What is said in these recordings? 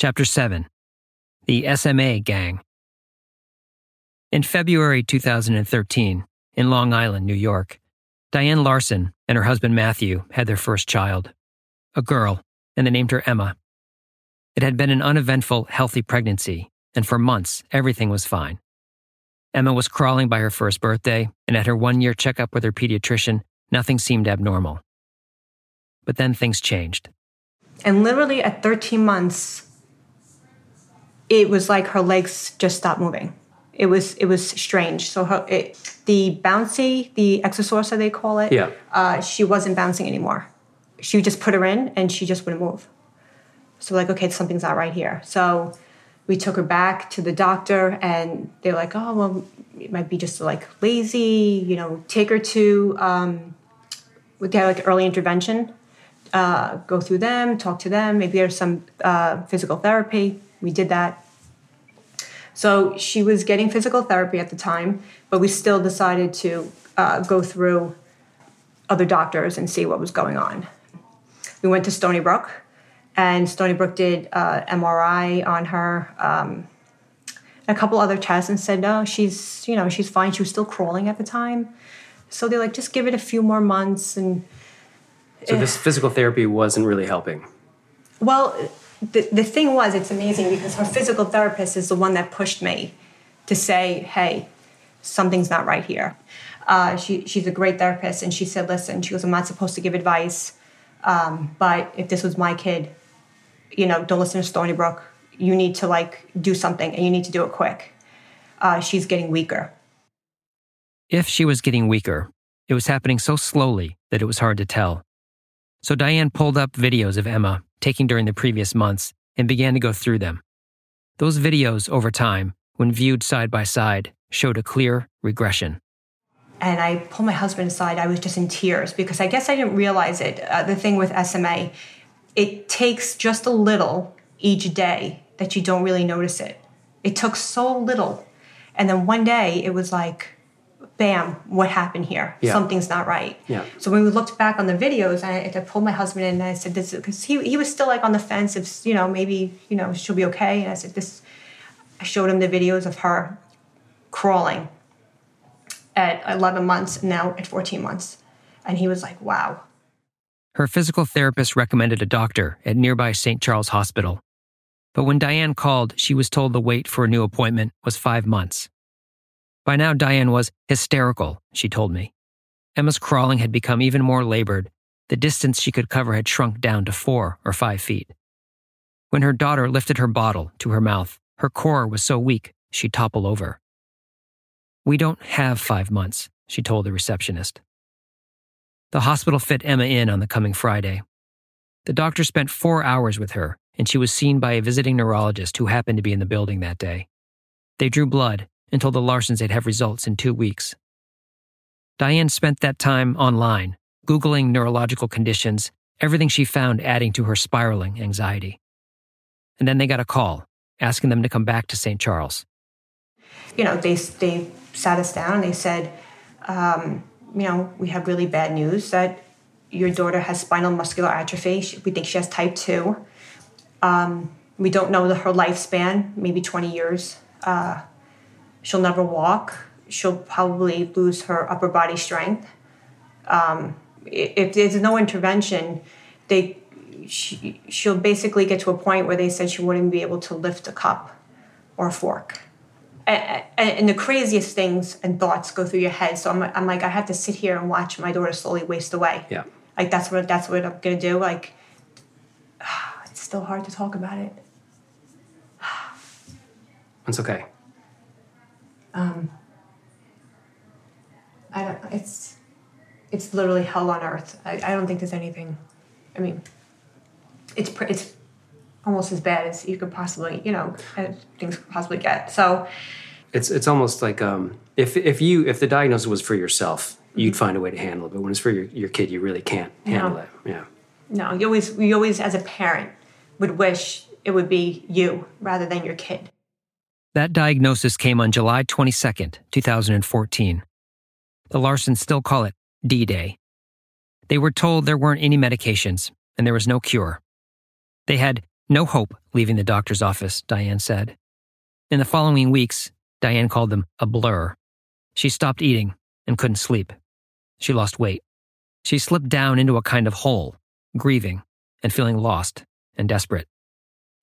Chapter 7 The SMA Gang. In February 2013, in Long Island, New York, Diane Larson and her husband Matthew had their first child, a girl, and they named her Emma. It had been an uneventful, healthy pregnancy, and for months, everything was fine. Emma was crawling by her first birthday, and at her one year checkup with her pediatrician, nothing seemed abnormal. But then things changed. And literally at 13 months, it was like her legs just stopped moving. It was it was strange. So her it, the bouncy, the ExerSaucer they call it. Yeah. Uh, she wasn't bouncing anymore. She would just put her in, and she just wouldn't move. So like, okay, something's not right here. So we took her back to the doctor, and they're like, oh well, it might be just like lazy. You know, take her to um, we had like early intervention. Uh, go through them, talk to them. Maybe there's some uh, physical therapy. We did that. So she was getting physical therapy at the time, but we still decided to uh, go through other doctors and see what was going on. We went to Stony Brook, and Stony Brook did uh, MRI on her, um, a couple other tests, and said, "No, she's you know she's fine. She was still crawling at the time." So they're like, "Just give it a few more months." And So this physical therapy wasn't really helping. well, the, the thing was, it's amazing because her physical therapist is the one that pushed me to say, hey, something's not right here. Uh, she, she's a great therapist, and she said, listen, she goes, I'm not supposed to give advice, um, but if this was my kid, you know, don't listen to Stony Brook. You need to like do something, and you need to do it quick. Uh, she's getting weaker. If she was getting weaker, it was happening so slowly that it was hard to tell. So Diane pulled up videos of Emma taken during the previous months and began to go through them. Those videos, over time, when viewed side by side, showed a clear regression. and I pulled my husband aside. I was just in tears because I guess I didn't realize it. Uh, the thing with SMA, it takes just a little each day that you don't really notice it. It took so little. And then one day it was like, bam, what happened here? Yeah. Something's not right. Yeah. So when we looked back on the videos, I, I pulled my husband in and I said, this because he, he was still like on the fence of, you know, maybe, you know, she'll be okay. And I said, this, I showed him the videos of her crawling at 11 months now at 14 months. And he was like, wow. Her physical therapist recommended a doctor at nearby St. Charles Hospital. But when Diane called, she was told the wait for a new appointment was five months. By now, Diane was hysterical, she told me. Emma's crawling had become even more labored. The distance she could cover had shrunk down to four or five feet. When her daughter lifted her bottle to her mouth, her core was so weak she'd topple over. We don't have five months, she told the receptionist. The hospital fit Emma in on the coming Friday. The doctor spent four hours with her, and she was seen by a visiting neurologist who happened to be in the building that day. They drew blood and told the Larsons they'd have results in two weeks. Diane spent that time online, Googling neurological conditions, everything she found adding to her spiraling anxiety. And then they got a call asking them to come back to St. Charles. You know, they, they sat us down and they said, um, you know, we have really bad news that your daughter has spinal muscular atrophy. She- We think she has type 2. Um, we don't know the, her lifespan, maybe 20 years. Uh, she'll never walk. She'll probably lose her upper body strength. Um, if there's no intervention, they she, she'll basically get to a point where they said she wouldn't be able to lift a cup or a fork. And, and the craziest things and thoughts go through your head. So I'm, I'm like, I have to sit here and watch my daughter slowly waste away. Yeah. Like that's what that's what I'm gonna do. Like, it's still hard to talk about it. It's okay. Um, I don't. It's it's literally hell on earth. I, I don't think there's anything. I mean, it's it's almost as bad as you could possibly, you know, things could possibly get. So it's it's almost like um, if if you if the diagnosis was for yourself, you'd mm-hmm. find a way to handle it. But when it's for your, your kid, you really can't handle no. it. Yeah. No, you always you always as a parent would wish it would be you rather than your kid. That diagnosis came on July 22nd, 2014. The Larsons still call it D Day. They were told there weren't any medications and there was no cure. They had no hope leaving the doctor's office, Diane said. In the following weeks, Diane called them a blur. She stopped eating and couldn't sleep. She lost weight. She slipped down into a kind of hole, grieving and feeling lost and desperate.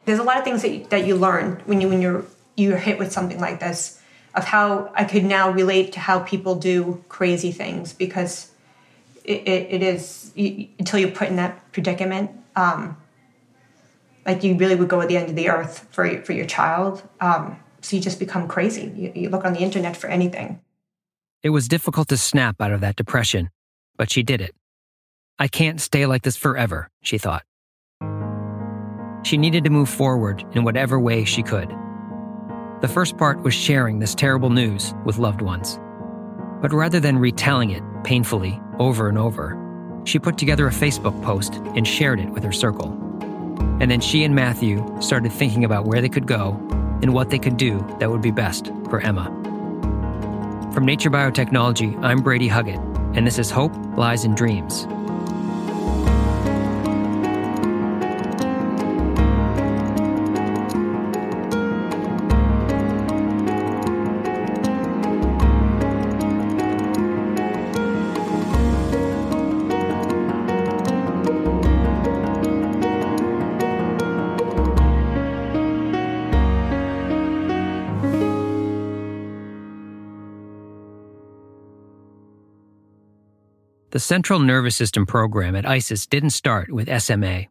There's a lot of things that you, that you learn when you when you're you're hit with something like this of how I could now relate to how people do crazy things because it, it, it is you, until you're put in that predicament. Um, like you really would go at the end of the earth for for your child. Um, so you just become crazy. You, you look on the internet for anything. It was difficult to snap out of that depression, but she did it. I can't stay like this forever, she thought. She needed to move forward in whatever way she could. The first part was sharing this terrible news with loved ones. But rather than retelling it painfully over and over, she put together a Facebook post and shared it with her circle. And then she and Matthew started thinking about where they could go and what they could do that would be best for Emma. From Nature Biotechnology, I'm Brady Huggett, and this is Hope Lies in Dreams. The Central Nervous System program at ISIS didn't start with SMA.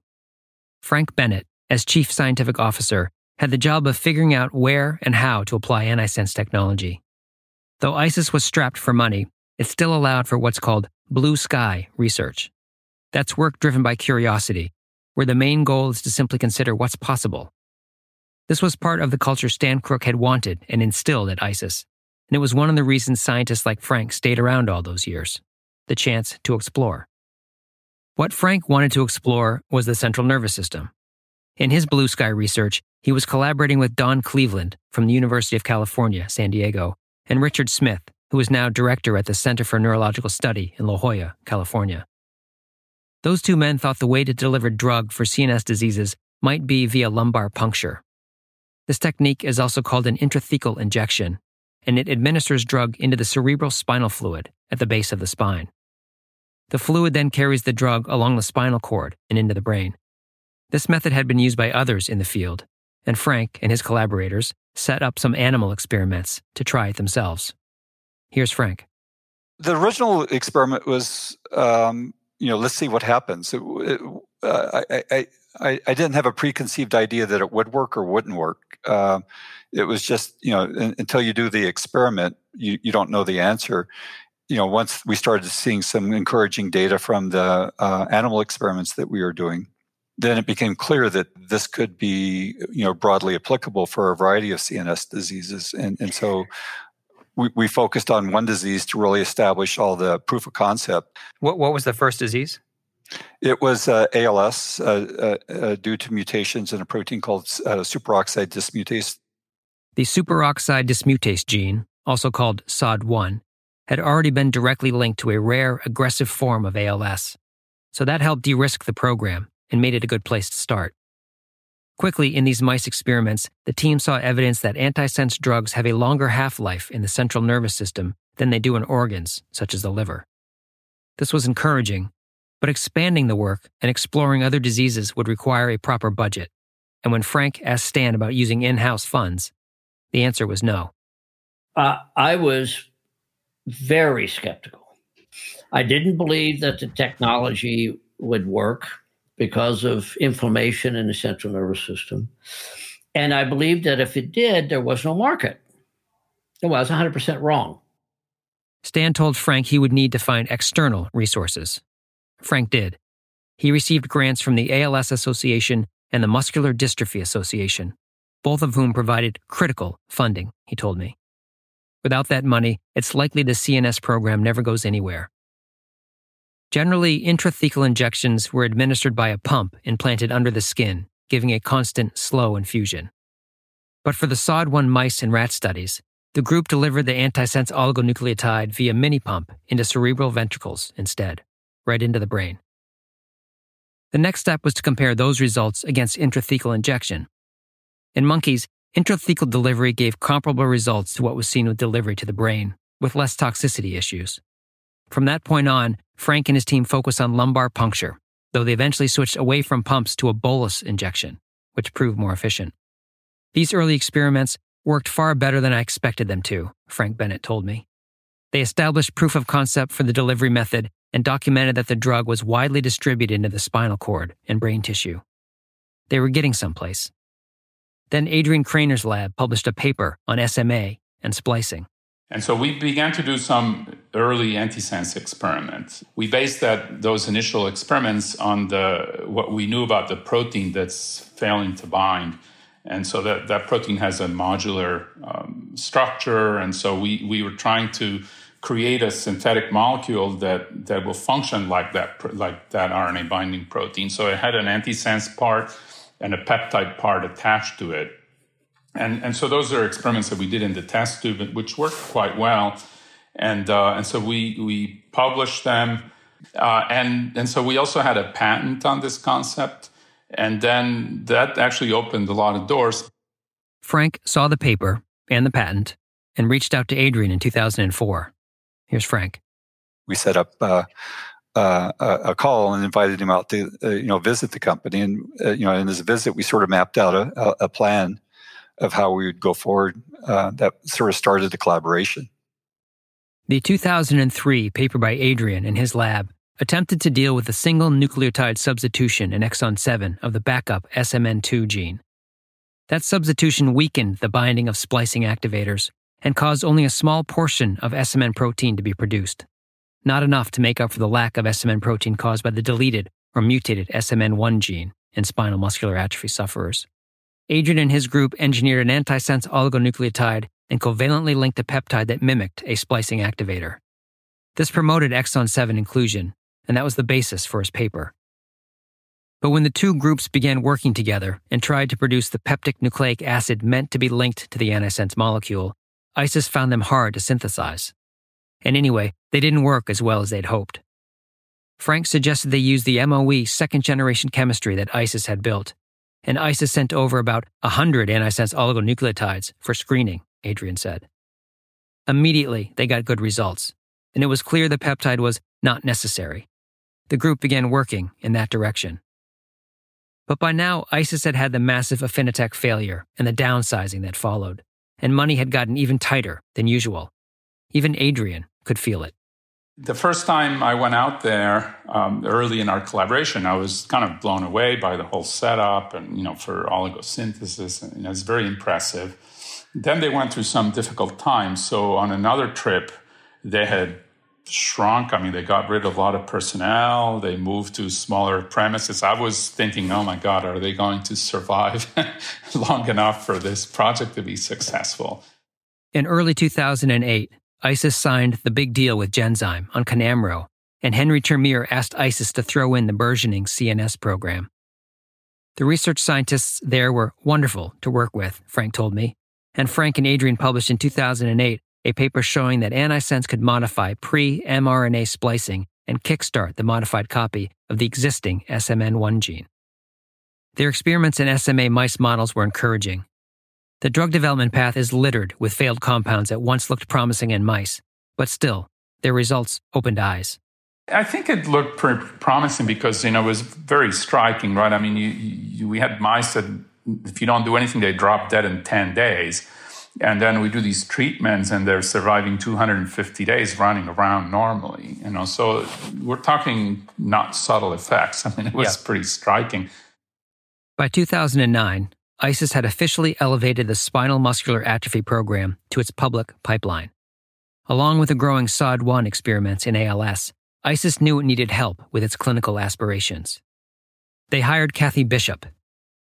Frank Bennett, as chief scientific officer, had the job of figuring out where and how to apply antisense technology. Though ISIS was strapped for money, it still allowed for what's called blue sky research. That's work driven by curiosity, where the main goal is to simply consider what's possible. This was part of the culture Stan Crooke had wanted and instilled at ISIS, and it was one of the reasons scientists like Frank stayed around all those years the chance to explore. What Frank wanted to explore was the central nervous system. In his blue sky research, he was collaborating with Don Cleveland from the University of California, San Diego, and Richard Smith, who is now director at the Center for Neurological Study in La Jolla, California. Those two men thought the way to deliver drug for CNS diseases might be via lumbar puncture. This technique is also called an intrathecal injection, and it administers drug into the cerebral spinal fluid at the base of the spine. The fluid then carries the drug along the spinal cord and into the brain. This method had been used by others in the field, and Frank and his collaborators set up some animal experiments to try it themselves. Here's Frank. The original experiment was, um, you know, let's see what happens. It, it, uh, I, I, I, I, didn't have a preconceived idea that it would work or wouldn't work. Uh, it was just, you know, until you do the experiment, you, you don't know the answer you know, once we started seeing some encouraging data from the uh, animal experiments that we were doing, then it became clear that this could be, you know, broadly applicable for a variety of CNS diseases. And, and so we, we focused on one disease to really establish all the proof of concept. What, what was the first disease? It was uh, ALS uh, uh, uh, due to mutations in a protein called uh, superoxide dismutase. The superoxide dismutase gene, also called SOD1, had already been directly linked to a rare, aggressive form of ALS, so that helped de risk the program and made it a good place to start. Quickly, in these mice experiments, the team saw evidence that antisense drugs have a longer half life in the central nervous system than they do in organs, such as the liver. This was encouraging, but expanding the work and exploring other diseases would require a proper budget. And when Frank asked Stan about using in house funds, the answer was no. Uh, I was very skeptical. I didn't believe that the technology would work because of inflammation in the central nervous system. And I believed that if it did, there was no market. It was 100% wrong. Stan told Frank he would need to find external resources. Frank did. He received grants from the ALS Association and the Muscular Dystrophy Association, both of whom provided critical funding, he told me. Without that money, it's likely the CNS program never goes anywhere. Generally, intrathecal injections were administered by a pump implanted under the skin, giving a constant, slow infusion. But for the SOD1 mice and rat studies, the group delivered the antisense oligonucleotide via mini pump into cerebral ventricles instead, right into the brain. The next step was to compare those results against intrathecal injection. In monkeys, intrathecal delivery gave comparable results to what was seen with delivery to the brain, with less toxicity issues. From that point on, Frank and his team focused on lumbar puncture, though they eventually switched away from pumps to a bolus injection, which proved more efficient. These early experiments worked far better than I expected them to, Frank Bennett told me. They established proof of concept for the delivery method and documented that the drug was widely distributed into the spinal cord and brain tissue. They were getting someplace. Then Adrian Krainer's lab published a paper on SMA and splicing. And so we began to do some early antisense experiments. We based that those initial experiments on the what we knew about the protein that's failing to bind. And so that, that protein has a modular um, structure. And so we, we were trying to create a synthetic molecule that, that will function like that, like that RNA binding protein. So it had an antisense part and a peptide part attached to it. And, and so those are experiments that we did in the test tube, which worked quite well. And, uh, and so we, we published them. Uh, and, and so we also had a patent on this concept. And then that actually opened a lot of doors. Frank saw the paper and the patent and reached out to Adrian in 2004. Here's Frank. We set up uh, uh, a call and invited him out to uh, you know visit the company, and uh, you know in his visit we sort of mapped out a, a plan of how we would go forward. Uh, that sort of started the collaboration. The 2003 paper by Adrian in his lab attempted to deal with a single nucleotide substitution in exon 7 of the backup SMN2 gene. That substitution weakened the binding of splicing activators and caused only a small portion of SMN protein to be produced, not enough to make up for the lack of SMN protein caused by the deleted or mutated SMN1 gene in spinal muscular atrophy sufferers. Adrian and his group engineered an antisense oligonucleotide and covalently linked a peptide that mimicked a splicing activator. This promoted exon 7 inclusion and that was the basis for his paper. But when the two groups began working together and tried to produce the peptide nucleic acid meant to be linked to the antisense molecule, ISIS found them hard to synthesize. And anyway, they didn't work as well as they'd hoped. Frank suggested they use the MOE second generation chemistry that ISIS had built, and ISIS sent over about 100 antisense oligonucleotides for screening, Adrian said. Immediately, they got good results, and it was clear the peptide was not necessary the group began working in that direction. But by now, ISIS had had the massive Affinitak failure and the downsizing that followed, and money had gotten even tighter than usual. Even Adrian could feel it. The first time I went out there um, early in our collaboration, I was kind of blown away by the whole setup and, you know, for oligosynthesis. And, you know, it's very impressive. Then they went through some difficult times. So on another trip, they had shrunk. I mean, they got rid of a lot of personnel. They moved to smaller premises. I was thinking, oh my God, are they going to survive long enough for this project to be successful? In early 2008, ISIS signed the big deal with Genzyme on Kynamro, and Henry Termeer asked ISIS to throw in the burgeoning CNS program. The research scientists there were wonderful to work with, Frank told me, and Frank and Adrian published in 2008 a paper showing that antisense could modify pre mRNA splicing and kickstart the modified copy of the existing SMN1 gene. Their experiments in SMA mice models were encouraging. The drug development path is littered with failed compounds that once looked promising in mice, but still, their results opened eyes. I think it looked pretty promising because you know it was very striking, right? I mean, you, you, we had mice that if you don't do anything, they drop dead in ten days. And then we do these treatments and they're surviving 250 days running around normally. You know, so we're talking not subtle effects. I mean, it was yeah. pretty striking. By 2009, ISIS had officially elevated the spinal muscular atrophy program to its public pipeline. Along with the growing SOD1 experiments in ALS, ISIS knew it needed help with its clinical aspirations. They hired Kathy Bishop.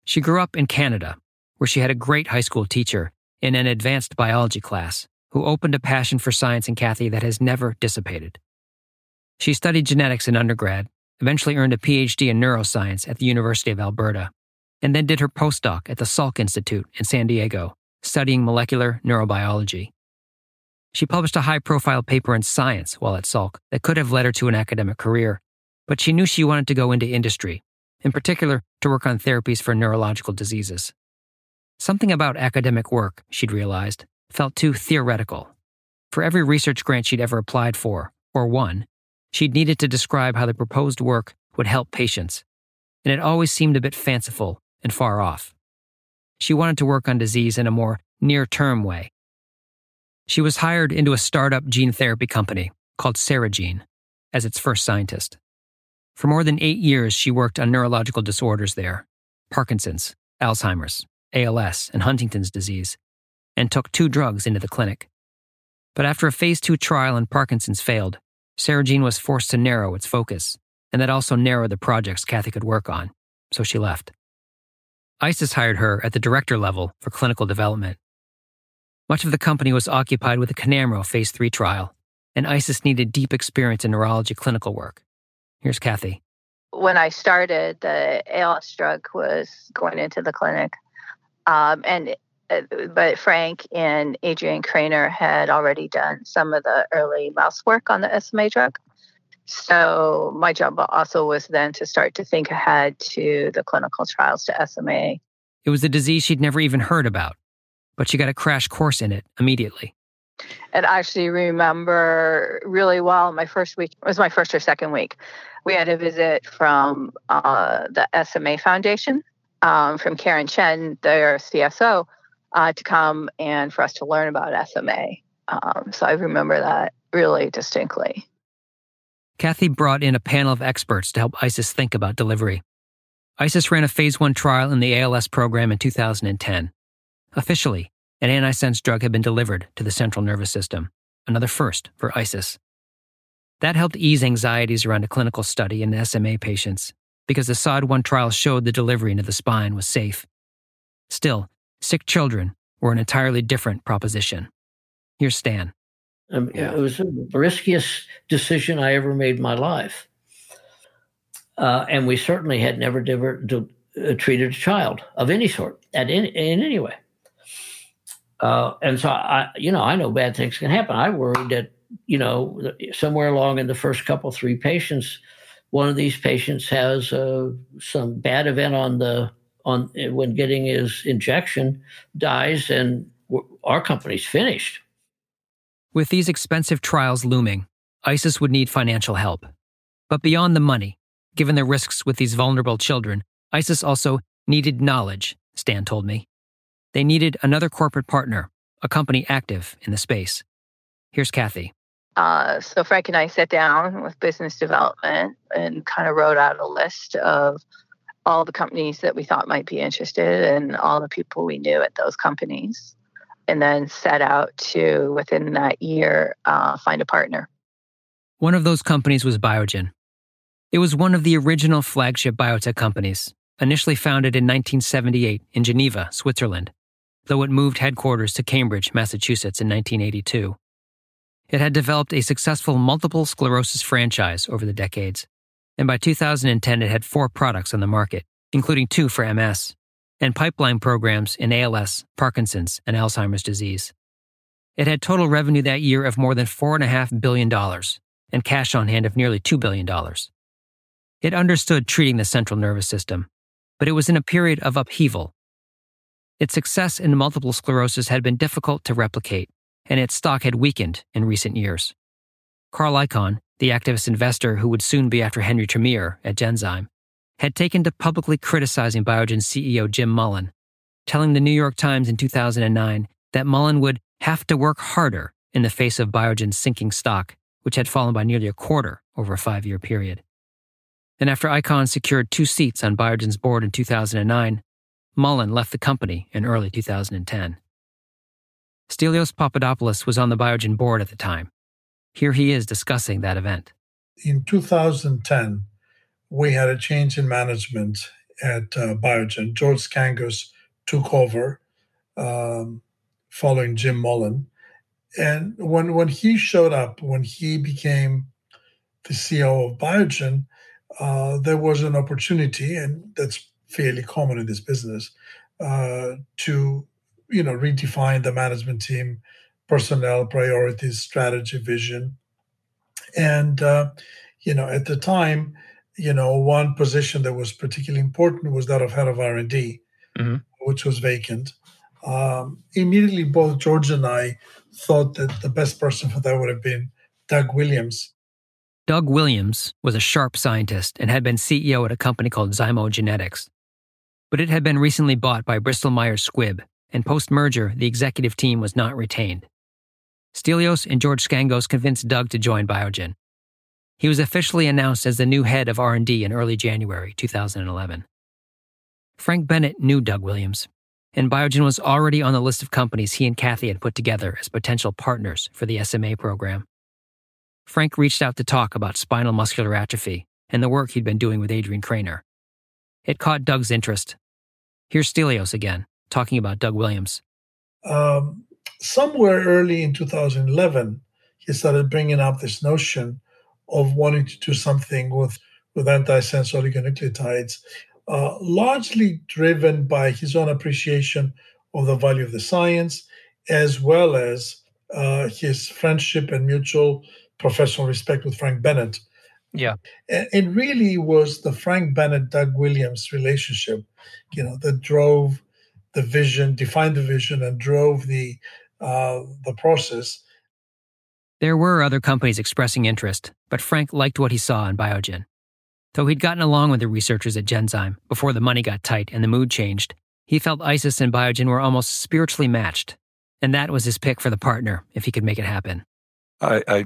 She grew up in Canada, where she had a great high school teacher in an advanced biology class who opened a passion for science in Kathy that has never dissipated. She studied genetics in undergrad, eventually earned a PhD in neuroscience at the University of Alberta, and then did her postdoc at the Salk Institute in San Diego, studying molecular neurobiology. She published a high profile paper in Science while at Salk that could have led her to an academic career, but she knew she wanted to go into industry, in particular to work on therapies for neurological diseases. Something about academic work, she'd realized, felt too theoretical. For every research grant she'd ever applied for, or won, she'd needed to describe how the proposed work would help patients, and it always seemed a bit fanciful and far off. She wanted to work on disease in a more near term way. She was hired into a startup gene therapy company called Ceregene as its first scientist. For more than eight years, she worked on neurological disorders there Parkinson's, Alzheimer's, ALS, and Huntington's disease, and took two drugs into the clinic. But after a phase two trial in Parkinson's failed, Ceregene was forced to narrow its focus, and that also narrowed the projects Kathy could work on, so she left. ISIS hired her at the director level for clinical development. Much of the company was occupied with the Kynamro phase 3 trial, and ISIS needed deep experience in neurology clinical work. Here's Kathy. When I started, the ALS drug was going into the clinic. Um, and uh, but Frank and Adrian Krainer had already done some of the early mouse work on the SMA drug. So my job also was then to start to think ahead to the clinical trials to SMA. It was a disease she'd never even heard about, but she got a crash course in it immediately. And I actually remember really well my first week, it was my first or second week. We had a visit from uh, the SMA Foundation, um, from Karen Chen, their CSO, uh, to come and for us to learn about SMA. Um, so I remember that really distinctly. Kathy brought in a panel of experts to help ISIS think about delivery. ISIS ran a phase one trial in the ALS program in 2010. Officially, an antisense drug had been delivered to the central nervous system, another first for ISIS. That helped ease anxieties around a clinical study in SMA patients because the SOD1 trial showed the delivery into the spine was safe. Still, sick children were an entirely different proposition. Here's Stan. Um, yeah. It was the riskiest decision I ever made in my life. Uh, and we certainly had never, never uh, treated a child of any sort at any, in any way. Uh, and so I, you know, I know bad things can happen. I worried that, you know, somewhere along in the first couple, three patients, one of these patients has uh, some bad event on the on when getting his injection, dies, and our company's finished. With these expensive trials looming, ISIS would need financial help. But beyond the money, given the risks with these vulnerable children, ISIS also needed knowledge, Stan told me. They needed another corporate partner, a company active in the space. Here's Kathy. Uh, so Frank and I sat down with business development and kind of wrote out a list of all the companies that we thought might be interested and all the people we knew at those companies and then set out to, within that year, uh, find a partner. One of those companies was Biogen. It was one of the original flagship biotech companies, initially founded in 1978 in Geneva, Switzerland, though it moved headquarters to Cambridge, Massachusetts in 1982. It had developed a successful multiple sclerosis franchise over the decades, and by 2010 it had four products on the market, including two for MS and pipeline programs in ALS, Parkinson's, and Alzheimer's disease. It had total revenue that year of more than $4.5 billion and cash on hand of nearly $2 billion. It understood treating the central nervous system, but it was in a period of upheaval. Its success in multiple sclerosis had been difficult to replicate, and its stock had weakened in recent years. Carl Icahn, the activist investor who would soon be after Henry Termeer at Genzyme, had taken to publicly criticizing Biogen's CEO Jim Mullen, telling the New York Times in 2009 that Mullen would have to work harder in the face of Biogen's sinking stock, which had fallen by nearly a quarter over a five year period. And after Icahn secured two seats on Biogen's board in 2009, Mullen left the company in early 2010. Stelios Papadopoulos was on the Biogen board at the time. Here he is discussing that event. In 2010, we had a change in management at uh, Biogen. George Scangos took over um, following Jim Mullen. And when, when he showed up, when he became the CEO of Biogen, uh, there was an opportunity, and that's fairly common in this business, uh, to you know redefine the management team, personnel, priorities, strategy, vision, and uh, you know at the time, you know one position that was particularly important was that of head of R and D, mm-hmm. which was vacant. Um, immediately, both George and I thought that the best person for that would have been Doug Williams. Doug Williams was a sharp scientist and had been CEO at a company called ZymoGenetics. But it had been recently bought by Bristol Myers Squibb, and post merger, the executive team was not retained. Stelios and George Scangos convinced Doug to join Biogen. He was officially announced as the new head of R&D in early January 2011. Frank Bennett knew Doug Williams and Biogen was already on the list of companies he and Kathy had put together as potential partners for the SMA program. Frank reached out to talk about spinal muscular atrophy and the work he'd been doing with Adrian Krainer. It caught Doug's interest. Here's Stelios again, talking about Doug Williams. Um, somewhere early in 2011, he started bringing up this notion of wanting to do something with, with antisense oligonucleotides uh, largely driven by his own appreciation of the value of the science, as well as uh, his friendship and mutual professional respect with Frank Bennett. Yeah. And it really was the Frank Bennett Doug Williams relationship, you know, that drove the vision, defined the vision, and drove the uh, the process. There were other companies expressing interest, but Frank liked what he saw in Biogen. Though he'd gotten along with the researchers at Genzyme before the money got tight and the mood changed, he felt Isis and Biogen were almost spiritually matched, and that was his pick for the partner if he could make it happen. I, I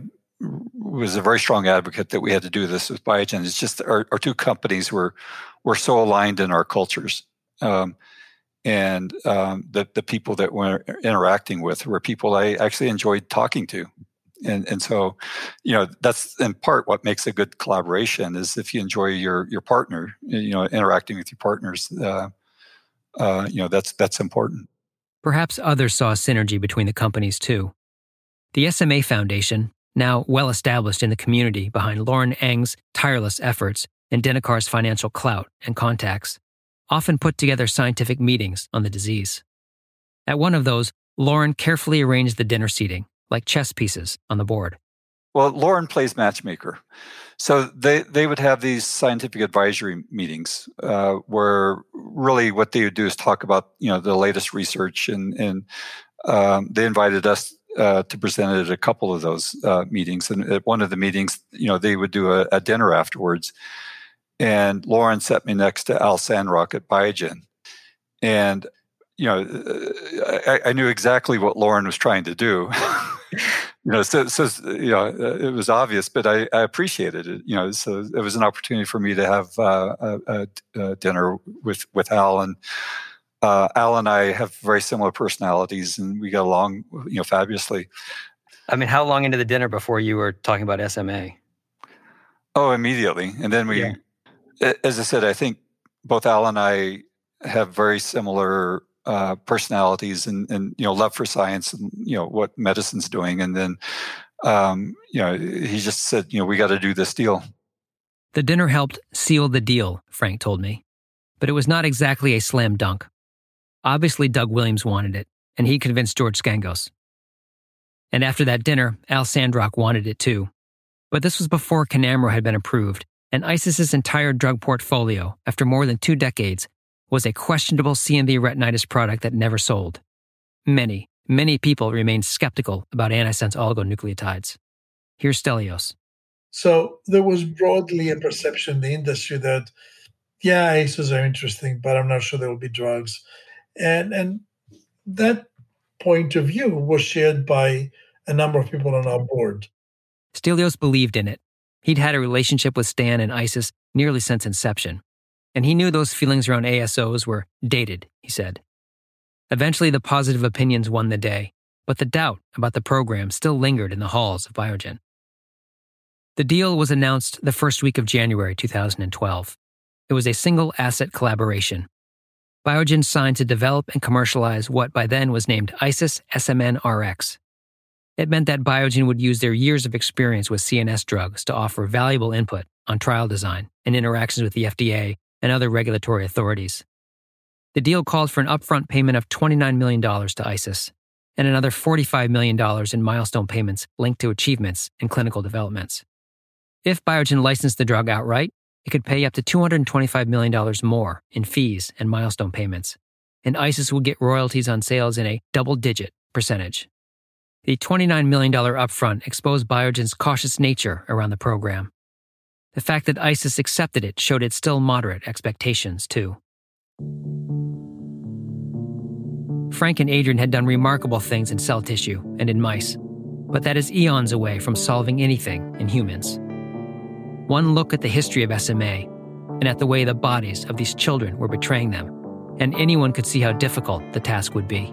was a very strong advocate that we had to do this with Biogen. It's just our, our two companies were were so aligned in our cultures. Um, and um, the the people that we're interacting with were people I actually enjoyed talking to and and so you know that's in part what makes a good collaboration is if you enjoy your your partner you know interacting with your partners uh, uh, you know that's that's important. Perhaps others saw synergy between the companies too. The sma foundation now well established in the community behind Loren eng's tireless efforts and Dinakar's financial clout and contacts often put together scientific meetings on the disease. At one of those Loren carefully arranged the dinner seating like chess pieces on the board. Well, Loren plays matchmaker. So they, they would have these scientific advisory meetings uh, where really what they would do is talk about you know the latest research and and um, they invited us uh, to present at a couple of those uh, meetings and at one of the meetings you know they would do a, a dinner afterwards and Loren set me next to Al Sandrock at Biogen and you know, uh, I, I, knew exactly what Loren was trying to do. you know, so, so you know, it was obvious, but I, I, appreciated it. You know, so it was an opportunity for me to have uh, a, a, dinner with with Al and. Uh, Al and I have very similar personalities, and we got along, you know, fabulously. I mean, how long into the dinner before you were talking about SMA? Oh, immediately, and then we, yeah. as I said, I think both Al and I have very similar uh, personalities and, and you know love for science and you know what medicine's doing. And then um, you know he just said you know we got to do this deal. The dinner helped seal the deal frank told me. But it was not exactly a slam dunk. Obviously doug williams wanted it and he convinced george scangos. And after that dinner al sandrock wanted it too. But this was before Kynamro had been approved and isis's entire drug portfolio after more than two decades was a questionable CMV retinitis product that never sold. Many, many people remain skeptical about antisense oligonucleotides. Here's Stelios. So there was broadly a perception in the industry that, yeah, ASOs are interesting, but I'm not sure there will be drugs. And, and that point of view was shared by a number of people on our board. Stelios believed in it. He'd had a relationship with Stan and ISIS nearly since inception and he knew those feelings around ASOs were dated, he said. Eventually, the positive opinions won the day, but the doubt about the program still lingered in the halls of Biogen. The deal was announced the first week of January 2012. It was a single asset collaboration. Biogen signed to develop and commercialize what by then was named ISIS SMN RX. It meant that Biogen would use their years of experience with CNS drugs to offer valuable input on trial design and interactions with the FDA and other regulatory authorities. The deal called for an upfront payment of $29 million to ISIS and another $45 million in milestone payments linked to achievements and clinical developments. If Biogen licensed the drug outright, it could pay up to $225 million more in fees and milestone payments, and ISIS would get royalties on sales in a double digit percentage. The $29 million upfront exposed Biogen's cautious nature around the program. The fact that ISIS accepted it showed its still moderate expectations, too. Frank and Adrian had done remarkable things in cell tissue and in mice, but that is eons away from solving anything in humans. One look at the history of SMA and at the way the bodies of these children were betraying them, and anyone could see how difficult the task would be.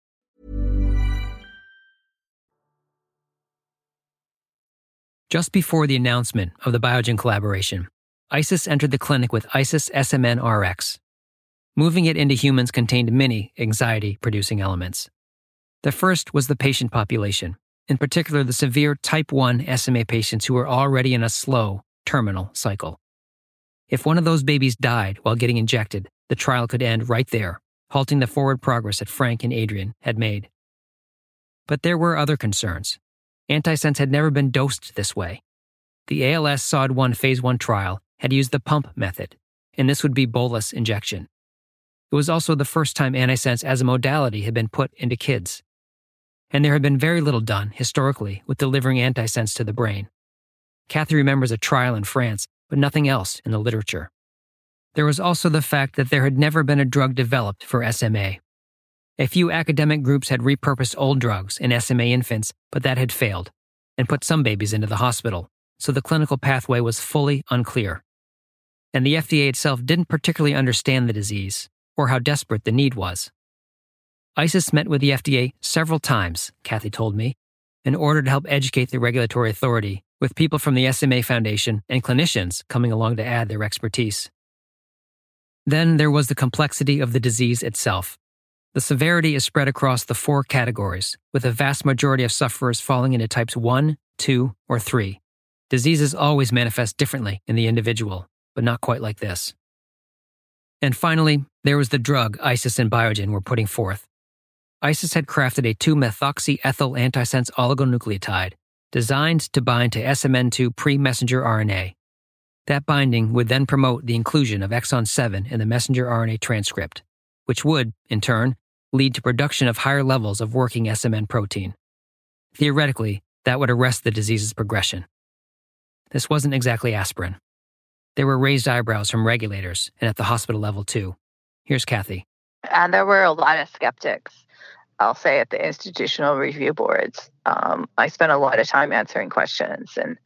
Just before the announcement of the Biogen collaboration, ISIS entered the clinic with ISIS SMNRX. Moving it into humans contained many anxiety producing elements. The first was the patient population, in particular the severe type 1 SMA patients who were already in a slow, terminal cycle. If one of those babies died while getting injected, the trial could end right there, halting the forward progress that Frank and Adrian had made. But there were other concerns. Antisense had never been dosed this way. The ALS SOD1 phase 1 trial had used the pump method, and this would be bolus injection. It was also the first time antisense as a modality had been put into kids. And there had been very little done, historically, with delivering antisense to the brain. Kathy remembers a trial in France, but nothing else in the literature. There was also the fact that there had never been a drug developed for SMA. A few academic groups had repurposed old drugs in SMA infants, but that had failed, and put some babies into the hospital, so the clinical pathway was fully unclear. And the FDA itself didn't particularly understand the disease, or how desperate the need was. ISIS met with the FDA several times, Kathy told me, in order to help educate the regulatory authority, with people from the SMA Foundation and clinicians coming along to add their expertise. Then there was the complexity of the disease itself. The severity is spread across the four categories, with a vast majority of sufferers falling into types 1, 2, or 3. Diseases always manifest differently in the individual, but not quite like this. And finally, there was the drug ISIS and Biogen were putting forth. ISIS had crafted a 2 methoxyethyl antisense oligonucleotide designed to bind to SMN2 pre messenger RNA. That binding would then promote the inclusion of exon 7 in the messenger RNA transcript, which would, in turn, lead to production of higher levels of working SMN protein. Theoretically, that would arrest the disease's progression. This wasn't exactly aspirin. There were raised eyebrows from regulators and at the hospital level, too. Here's Kathy. And there were a lot of skeptics, I'll say, at the institutional review boards. Um, I spent a lot of time answering questions and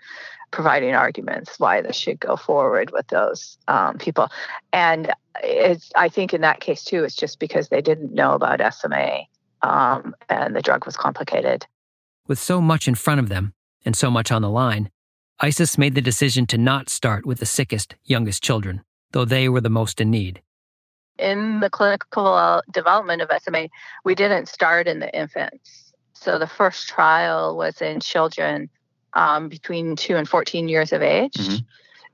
providing arguments why this should go forward with those um, people. And it's, I think in that case, too, it's just because they didn't know about SMA um, and the drug was complicated. With so much in front of them and so much on the line, ISIS made the decision to not start with the sickest, youngest children, though they were the most in need. In the clinical development of SMA, we didn't start in the infants. So the first trial was in children um, between 2 and 14 years of age. Mm-hmm.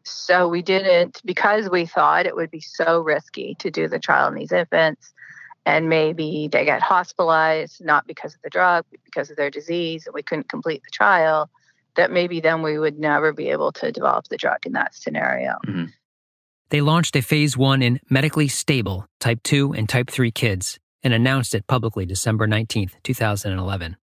So we didn't, because we thought it would be so risky to do the trial in these infants and maybe they get hospitalized, not because of the drug, but because of their disease, and we couldn't complete the trial that maybe then we would never be able to develop the drug in that scenario. Mm-hmm. They launched a phase one in medically stable type 2 and type 3 kids and announced it publicly December 19, 2011.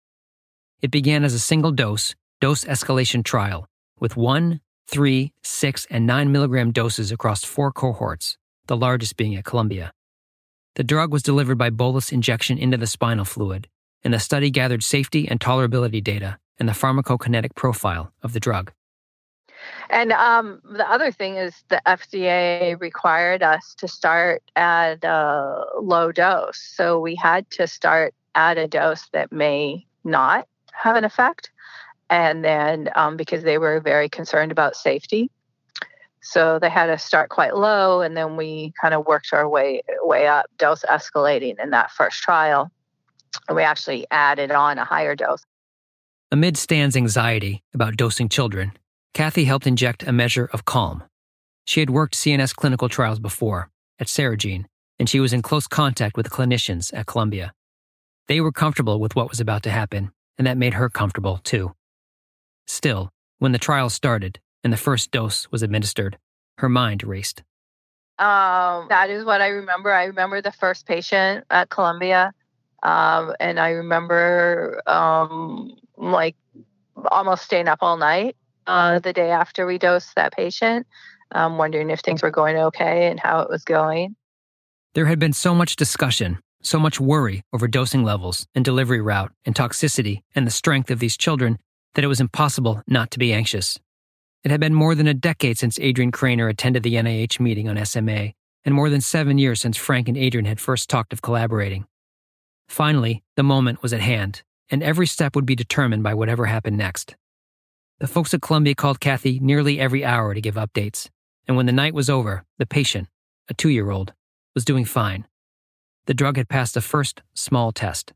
It began as a single dose, dose escalation trial with 1, 3, 6, and 9 milligram doses across four cohorts, the largest being at Columbia. The drug was delivered by bolus injection into the spinal fluid, and the study gathered safety and tolerability data and the pharmacokinetic profile of the drug. And um, the other thing is the FDA required us to start at a low dose. So we had to start at a dose that may not have an effect. And then um, because they were very concerned about safety. So they had us start quite low, and then we kind of worked our way way up, dose escalating in that first trial. And we actually added on a higher dose. Amid Stan's anxiety about dosing children, Kathy helped inject a measure of calm. She had worked CNS clinical trials before at Ceregene, and she was in close contact with the clinicians at Columbia. They were comfortable with what was about to happen, and that made her comfortable too. Still, when the trial started and the first dose was administered, her mind raced. Um, that is what I remember. I remember the first patient at Columbia, um, and I remember um, like almost staying up all night uh, the day after we dosed that patient, um, wondering if things were going okay and how it was going. There had been so much discussion, so much worry over dosing levels and delivery route and toxicity and the strength of these children that it was impossible not to be anxious. It had been more than a decade since Adrian Krainer attended the NIH meeting on SMA, and more than seven years since Frank and Adrian had first talked of collaborating. Finally, the moment was at hand, and every step would be determined by whatever happened next. The folks at Columbia called Kathy nearly every hour to give updates, and when the night was over, the patient, a two year old, was doing fine. The drug had passed the first small test.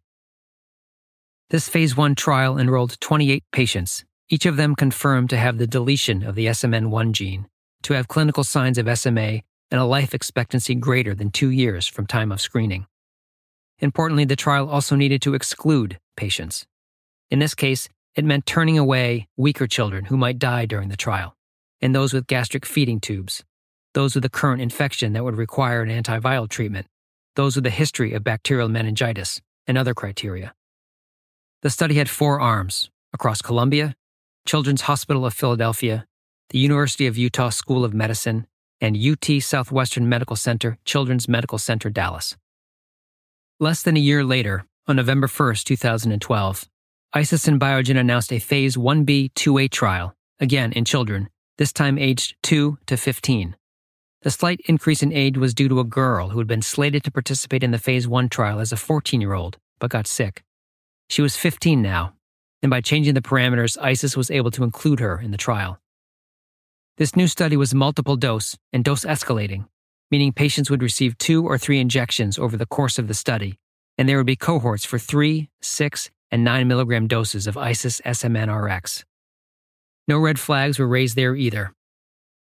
This phase 1 trial enrolled 28 patients, each of them confirmed to have the deletion of the SMN1 gene, to have clinical signs of SMA, and a life expectancy greater than two years from time of screening. Importantly, the trial also needed to exclude patients. In this case, it meant turning away weaker children who might die during the trial, and those with gastric feeding tubes, those with a current infection that would require an antiviral treatment, those with a history of bacterial meningitis, and other criteria. The study had four arms across Columbia, Children's Hospital of Philadelphia, the University of Utah School of Medicine, and UT Southwestern Medical Center Children's Medical Center Dallas. Less than a year later, on November 1, 2012, ISIS and Biogen announced a Phase 1b 2a trial, again in children, this time aged 2 to 15. The slight increase in age was due to a girl who had been slated to participate in the Phase 1 trial as a 14 year old, but got sick. She was 15 now, and by changing the parameters, ISIS was able to include her in the trial. This new study was multiple dose and dose escalating, meaning patients would receive two or three injections over the course of the study, and there would be cohorts for 3, 6, and 9 milligram doses of ISIS SMNRX. No red flags were raised there either.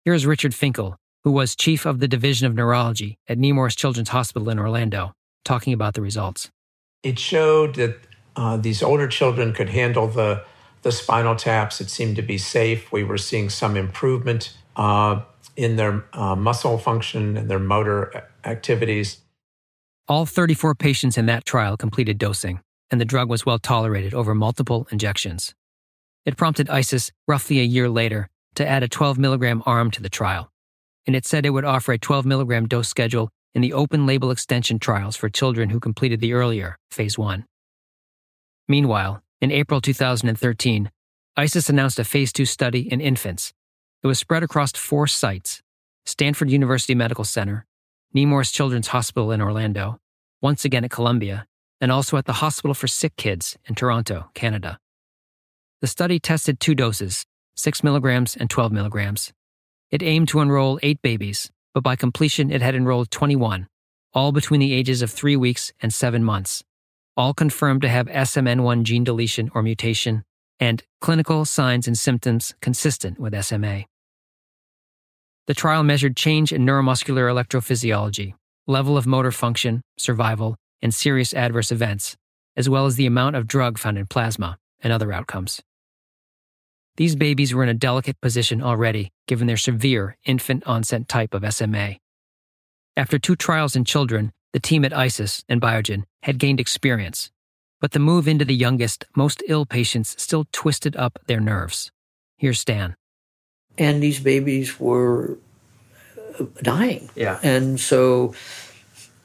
Here is Richard Finkel, who was chief of the Division of Neurology at Nemours Children's Hospital in Orlando, talking about the results. It showed that uh, these older children could handle the, the spinal taps. It seemed to be safe. We were seeing some improvement uh, in their uh, muscle function and their motor activities. All 34 patients in that trial completed dosing and the drug was well tolerated over multiple injections. It prompted ISIS roughly a year later to add a 12 milligram arm to the trial, and it said it would offer a 12 milligram dose schedule in the open label extension trials for children who completed the earlier phase 1. Meanwhile, in April 2013, ISIS announced a phase 2 study in infants. It was spread across four sites Stanford University Medical Center, Nemours Children's Hospital in Orlando, once again at Columbia, and also at the Hospital for Sick Kids in Toronto, Canada. The study tested two doses, 6 milligrams and 12 milligrams. It aimed to enroll eight babies, but by completion it had enrolled 21, all between the ages of three weeks and seven months, all confirmed to have SMN1 gene deletion or mutation, and clinical signs and symptoms consistent with SMA. The trial measured change in neuromuscular electrophysiology, level of motor function, survival, and serious adverse events, as well as the amount of drug found in plasma and other outcomes. These babies were in a delicate position already, given their severe infant onset type of SMA. After two trials in children, the team at ISIS and Biogen had gained experience, but the move into the youngest, most ill patients still twisted up their nerves. Here's Stan. And these babies were uh, dying. Yeah. And so,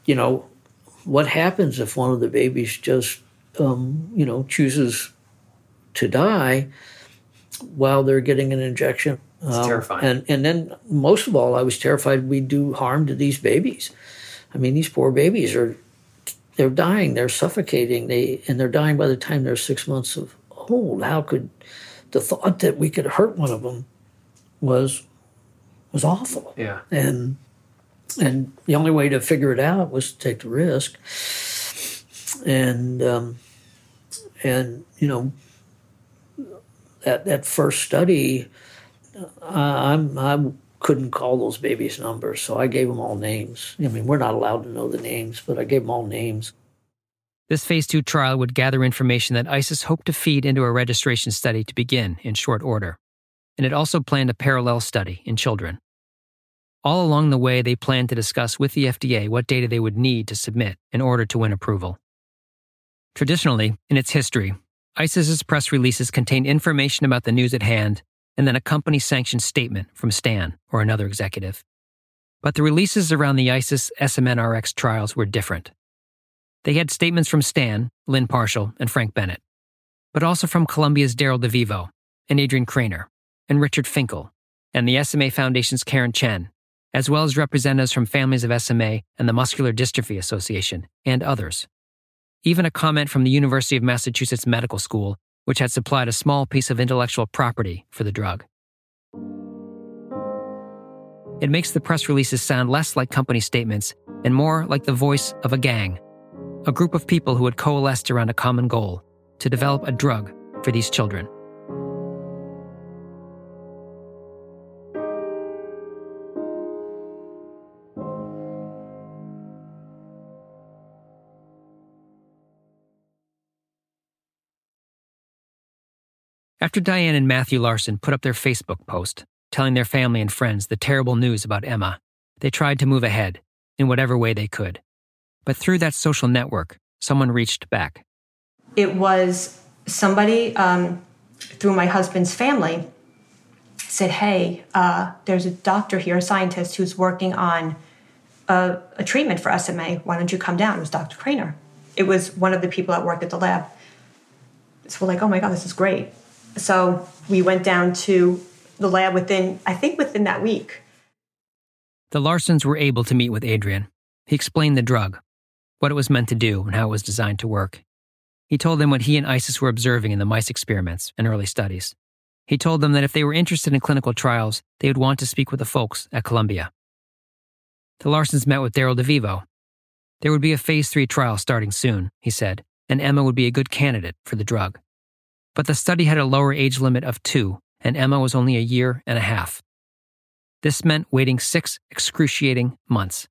you know, what happens if one of the babies just, um, you know, chooses to die while they're getting an injection? It's Um, terrifying. And and then most of all, I was terrified we'd do harm to these babies. I mean, these poor babies are they're dying, they're suffocating, they and they're dying by the time they're six months of old. How could the thought that we could hurt one of them was was awful. Yeah. And and the only way to figure it out was to take the risk. And um, and you know that that first study, I, I'm I couldn't call those babies numbers, so I gave them all names. I mean, we're not allowed to know the names, but I gave them all names. This phase two trial would gather information that ISIS hoped to feed into a registration study to begin in short order. And it also planned a parallel study in children. All along the way, they planned to discuss with the FDA what data they would need to submit in order to win approval. Traditionally, in its history, ISIS's press releases contain information about the news at hand and then a company sanctioned statement from Stan or another executive. But the releases around the ISIS SMNRX trials were different. They had statements from Stan, Lynne Parshall, and Frank Bennett, but also from Columbia's Darryl De Vivo and Adrian Krainer and Richard Finkel and the SMA Foundation's Karen Chen, as well as representatives from families of SMA and the Muscular Dystrophy Association and others. Even a comment from the University of Massachusetts Medical School, which had supplied a small piece of intellectual property for the drug. It makes the press releases sound less like company statements and more like the voice of a gang, a group of people who had coalesced around a common goal to develop a drug for these children. After Diane and Matthew Larson put up their Facebook post telling their family and friends the terrible news about Emma, they tried to move ahead in whatever way they could. But through that social network, someone reached back. It was somebody um, through my husband's family said, Hey, uh, there's a doctor here, a scientist, who's working on a, a treatment for SMA. Why don't you come down? It was Dr. Krainer. It was one of the people that worked at the lab. So we're like, oh my God, this is great. So we went down to the lab within, I think within that week. The Larsons were able to meet with Adrian. He explained the drug, what it was meant to do, and how it was designed to work. He told them what he and ISIS were observing in the mice experiments and early studies. He told them that if they were interested in clinical trials, they would want to speak with the folks at Columbia. The Larsons met with Darryl De Vivo. There would be a phase three trial starting soon, he said, and Emma would be a good candidate for the drug. But the study had a lower age limit of two, and Emma was only a year and a half. This meant waiting six excruciating months.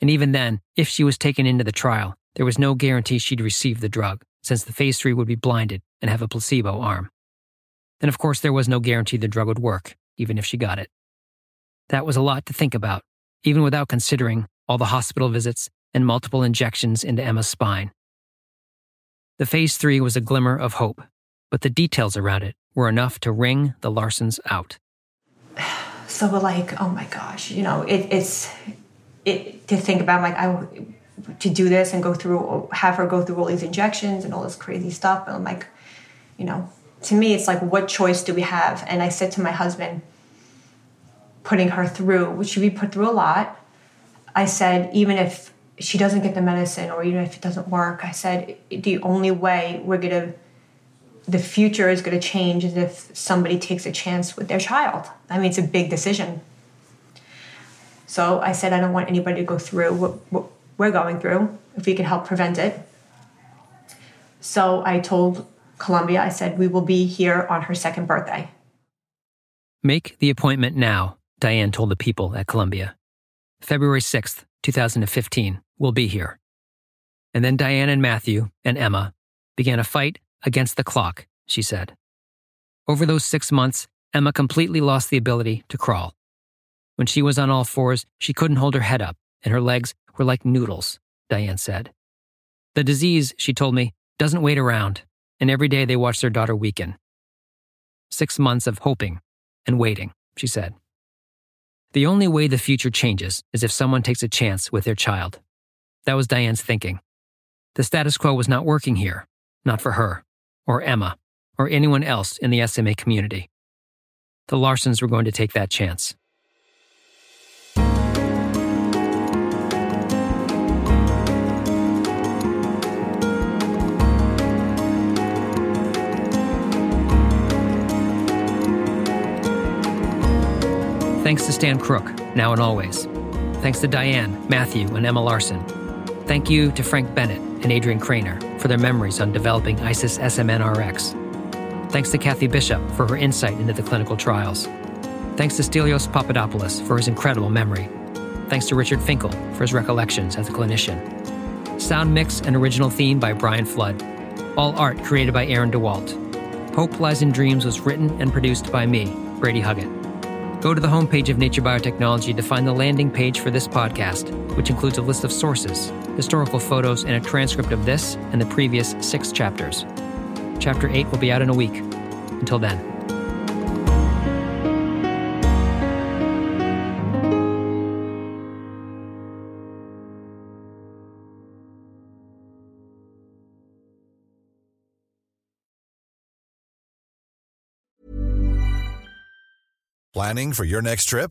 And even then, if she was taken into the trial, there was no guarantee she'd receive the drug, since the phase three would be blinded and have a placebo arm. And of course, there was no guarantee the drug would work, even if she got it. That was a lot to think about, even without considering all the hospital visits and multiple injections into Emma's spine. The phase three was a glimmer of hope, but the details around it were enough to wring the Larsons out. So we're like, oh my gosh, you know, it, it's it to think about like I to do this and go through have her go through all these injections and all this crazy stuff. But I'm like, you know, to me it's like what choice do we have? And I said to my husband, putting her through, which be put through a lot. I said, even if she doesn't get the medicine or even if it doesn't work, I said the only way we're gonna the future is going to change if somebody takes a chance with their child. I mean, it's a big decision. So I said, I don't want anybody to go through what, what we're going through if we can help prevent it. So I told Columbia, I said, we will be here on her second birthday. Make the appointment now, Diane told the people at Columbia. February 6th, 2015, we'll be here. And then Diane and Matthew and Emma began a fight against the clock, she said. Over those six months, Emma completely lost the ability to crawl. When she was on all fours, she couldn't hold her head up, and her legs were like noodles, Diane said. The disease, she told me, doesn't wait around, and every day they watch their daughter weaken. Six months of hoping and waiting, she said. The only way the future changes is if someone takes a chance with their child. That was Diane's thinking. The status quo was not working here, not for her, or Emma, or anyone else in the SMA community. The Larsons were going to take that chance. Thanks to Stan Crooke, now and always. Thanks to Diane, Matthew, and Emma Larson. Thank you to Frank Bennett and Adrian Krainer for their memories on developing ISIS SMNRX. Thanks to Kathy Bishop for her insight into the clinical trials. Thanks to Stelios Papadopoulos for his incredible memory. Thanks to Richard Finkel for his recollections as a clinician. Sound mix and original theme by Brian Flood. All art created by Aaron DeWalt. Hope Lies in Dreams was written and produced by me, Brady Huggett. Go to the homepage of Nature Biotechnology to find the landing page for this podcast, which includes a list of sources, historical photos, and a transcript of this and the previous six chapters. Chapter 8 will be out in a week. Until then. Planning for your next trip?